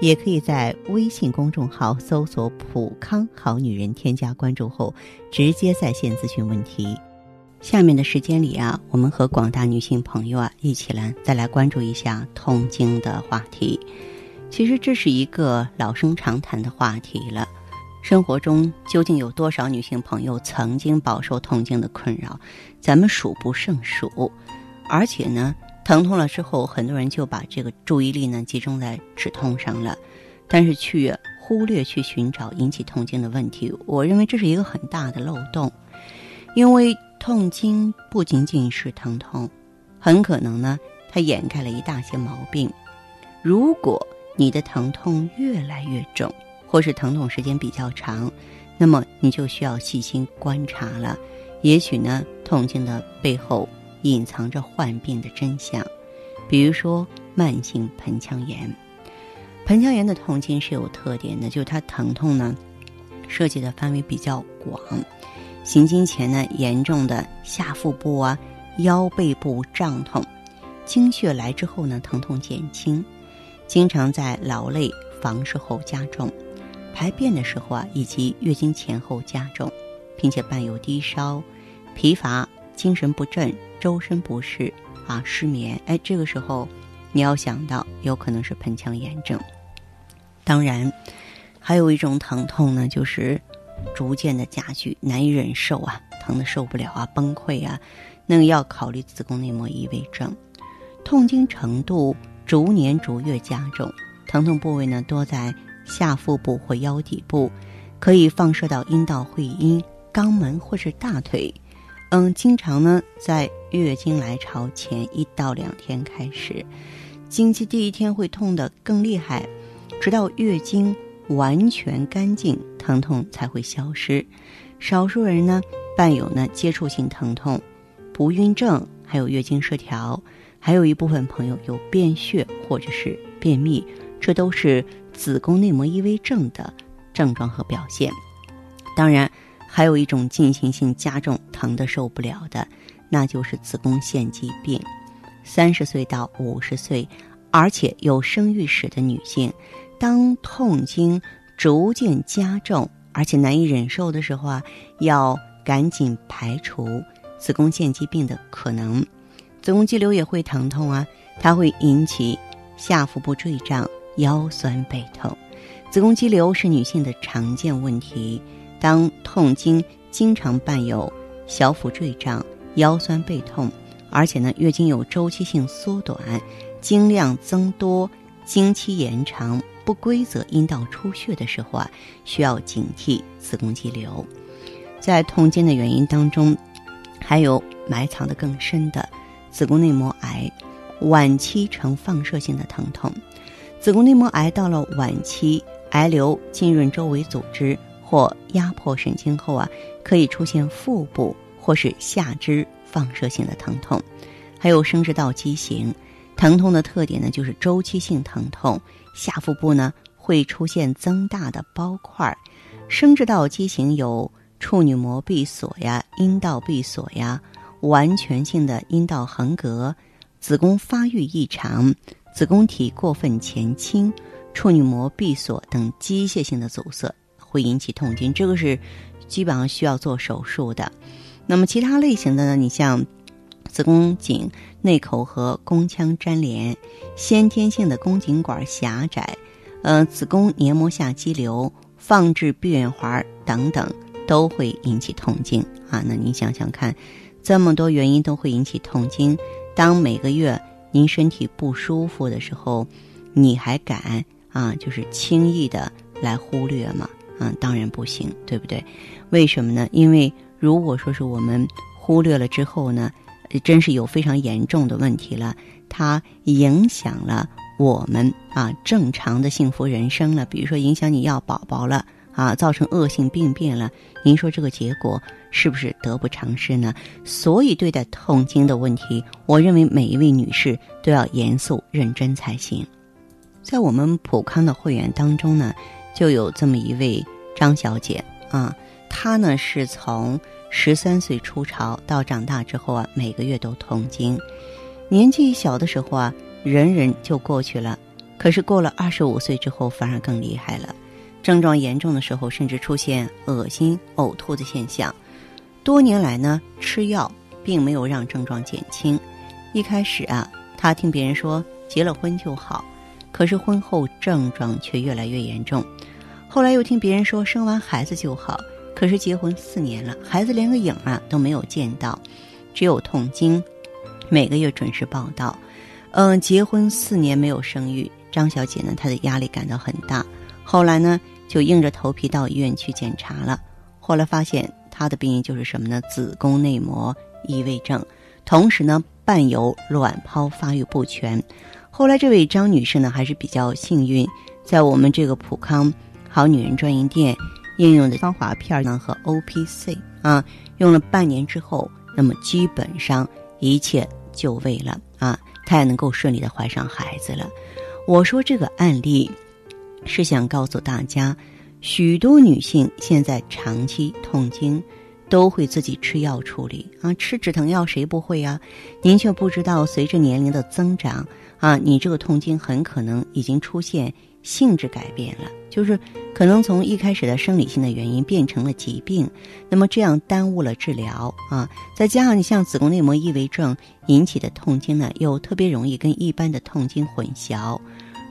也可以在微信公众号搜索“普康好女人”，添加关注后，直接在线咨询问题。下面的时间里啊，我们和广大女性朋友啊一起来再来关注一下痛经的话题。其实这是一个老生常谈的话题了。生活中究竟有多少女性朋友曾经饱受痛经的困扰？咱们数不胜数。而且呢。疼痛了之后，很多人就把这个注意力呢集中在止痛上了，但是去忽略去寻找引起痛经的问题。我认为这是一个很大的漏洞，因为痛经不仅仅是疼痛，很可能呢它掩盖了一大些毛病。如果你的疼痛越来越重，或是疼痛时间比较长，那么你就需要细心观察了。也许呢，痛经的背后。隐藏着患病的真相，比如说慢性盆腔炎。盆腔炎的痛经是有特点的，就是它疼痛呢，涉及的范围比较广。行经前呢，严重的下腹部啊、腰背部胀痛；经血来之后呢，疼痛减轻；经常在劳累、房事后加重；排便的时候啊，以及月经前后加重，并且伴有低烧、疲乏、精神不振。周身不适啊，失眠，哎，这个时候你要想到有可能是盆腔炎症。当然，还有一种疼痛呢，就是逐渐的加剧，难以忍受啊，疼的受不了啊，崩溃啊，那个要考虑子宫内膜异位症。痛经程度逐年逐月加重，疼痛部位呢多在下腹部或腰底部，可以放射到阴道、会阴、肛门或是大腿。嗯，经常呢，在月经来潮前一到两天开始，经期第一天会痛得更厉害，直到月经完全干净，疼痛才会消失。少数人呢，伴有呢接触性疼痛、不孕症，还有月经失调，还有一部分朋友有便血或者是便秘，这都是子宫内膜异位症的症状和表现。当然。还有一种进行性加重、疼的受不了的，那就是子宫腺肌病。三十岁到五十岁，而且有生育史的女性，当痛经逐渐加重，而且难以忍受的时候啊，要赶紧排除子宫腺肌病的可能。子宫肌瘤也会疼痛啊，它会引起下腹部坠胀、腰酸背痛。子宫肌瘤是女性的常见问题。当痛经经常伴有小腹坠胀、腰酸背痛，而且呢月经有周期性缩短、经量增多、经期延长、不规则阴道出血的时候啊，需要警惕子宫肌瘤。在痛经的原因当中，还有埋藏的更深的子宫内膜癌，晚期呈放射性的疼痛。子宫内膜癌到了晚期，癌瘤浸润周围组织。或压迫神经后啊，可以出现腹部或是下肢放射性的疼痛，还有生殖道畸形。疼痛的特点呢，就是周期性疼痛，下腹部呢会出现增大的包块。生殖道畸形有处女膜闭锁呀、阴道闭锁呀、完全性的阴道横膈、子宫发育异常、子宫体过分前倾、处女膜闭锁等机械性的阻塞。会引起痛经，这个是基本上需要做手术的。那么其他类型的呢？你像子宫颈内口和宫腔粘连、先天性的宫颈管狭窄、呃子宫黏膜下肌瘤、放置避孕环等等，都会引起痛经啊。那您想想看，这么多原因都会引起痛经，当每个月您身体不舒服的时候，你还敢啊？就是轻易的来忽略吗？嗯，当然不行，对不对？为什么呢？因为如果说是我们忽略了之后呢，真是有非常严重的问题了，它影响了我们啊正常的幸福人生了。比如说，影响你要宝宝了啊，造成恶性病变了，您说这个结果是不是得不偿失呢？所以对待痛经的问题，我认为每一位女士都要严肃认真才行。在我们普康的会员当中呢，就有这么一位张小姐啊，她呢是从十三岁初潮到长大之后啊，每个月都痛经，年纪小的时候啊，忍忍就过去了，可是过了二十五岁之后，反而更厉害了。症状严重的时候，甚至出现恶心、呕吐的现象。多年来呢，吃药并没有让症状减轻。一开始啊，她听别人说结了婚就好，可是婚后症状却越来越严重。后来又听别人说生完孩子就好，可是结婚四年了，孩子连个影啊都没有见到，只有痛经，每个月准时报道。嗯，结婚四年没有生育，张小姐呢，她的压力感到很大。后来呢，就硬着头皮到医院去检查了。后来发现她的病因就是什么呢？子宫内膜异位症，同时呢伴有卵泡发育不全。后来这位张女士呢还是比较幸运，在我们这个普康好女人专营店应用的芳华片呢和 O P C 啊，用了半年之后，那么基本上一切就位了啊，她也能够顺利的怀上孩子了。我说这个案例。是想告诉大家，许多女性现在长期痛经，都会自己吃药处理啊，吃止疼药谁不会呀？您却不知道，随着年龄的增长啊，你这个痛经很可能已经出现性质改变了，就是可能从一开始的生理性的原因变成了疾病，那么这样耽误了治疗啊。再加上你像子宫内膜异位症引起的痛经呢，又特别容易跟一般的痛经混淆。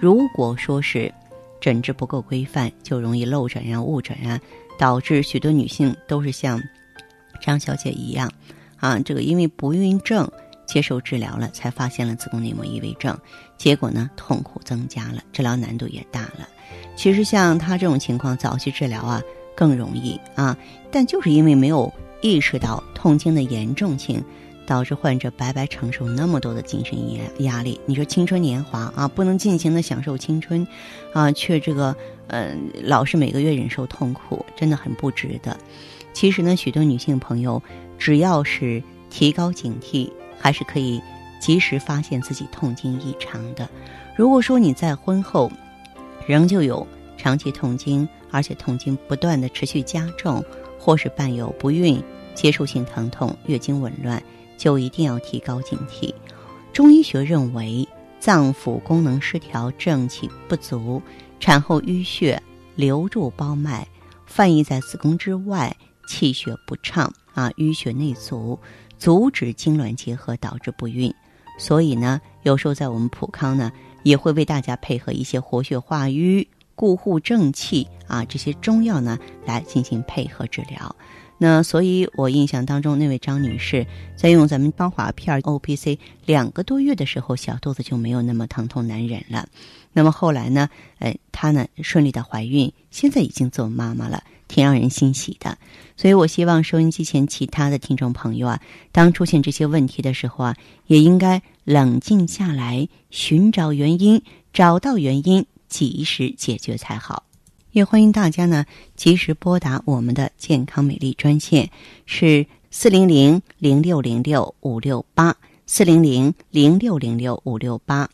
如果说是。诊治不够规范，就容易漏诊啊、误诊啊，导致许多女性都是像张小姐一样，啊，这个因为不孕症接受治疗了，才发现了子宫内膜异位症，结果呢，痛苦增加了，治疗难度也大了。其实像她这种情况，早期治疗啊更容易啊，但就是因为没有意识到痛经的严重性。导致患者白白承受那么多的精神压压力，你说青春年华啊，不能尽情的享受青春，啊，却这个嗯，老是每个月忍受痛苦，真的很不值得。其实呢，许多女性朋友只要是提高警惕，还是可以及时发现自己痛经异常的。如果说你在婚后仍旧有长期痛经，而且痛经不断的持续加重，或是伴有不孕、接触性疼痛、月经紊乱。就一定要提高警惕。中医学认为，脏腑功能失调、正气不足、产后淤血流入包脉、泛溢在子宫之外、气血不畅啊，淤血内阻，阻止精卵结合，导致不孕。所以呢，有时候在我们普康呢，也会为大家配合一些活血化瘀、固护正气啊这些中药呢，来进行配合治疗。那所以，我印象当中那位张女士在用咱们芳华片 O P C 两个多月的时候，小肚子就没有那么疼痛难忍了。那么后来呢，哎，她呢顺利的怀孕，现在已经做妈妈了，挺让人欣喜的。所以我希望收音机前其他的听众朋友啊，当出现这些问题的时候啊，也应该冷静下来，寻找原因，找到原因，及时解决才好。也欢迎大家呢及时拨打我们的健康美丽专线，是四零零零六零六五六八四零零零六零六五六八。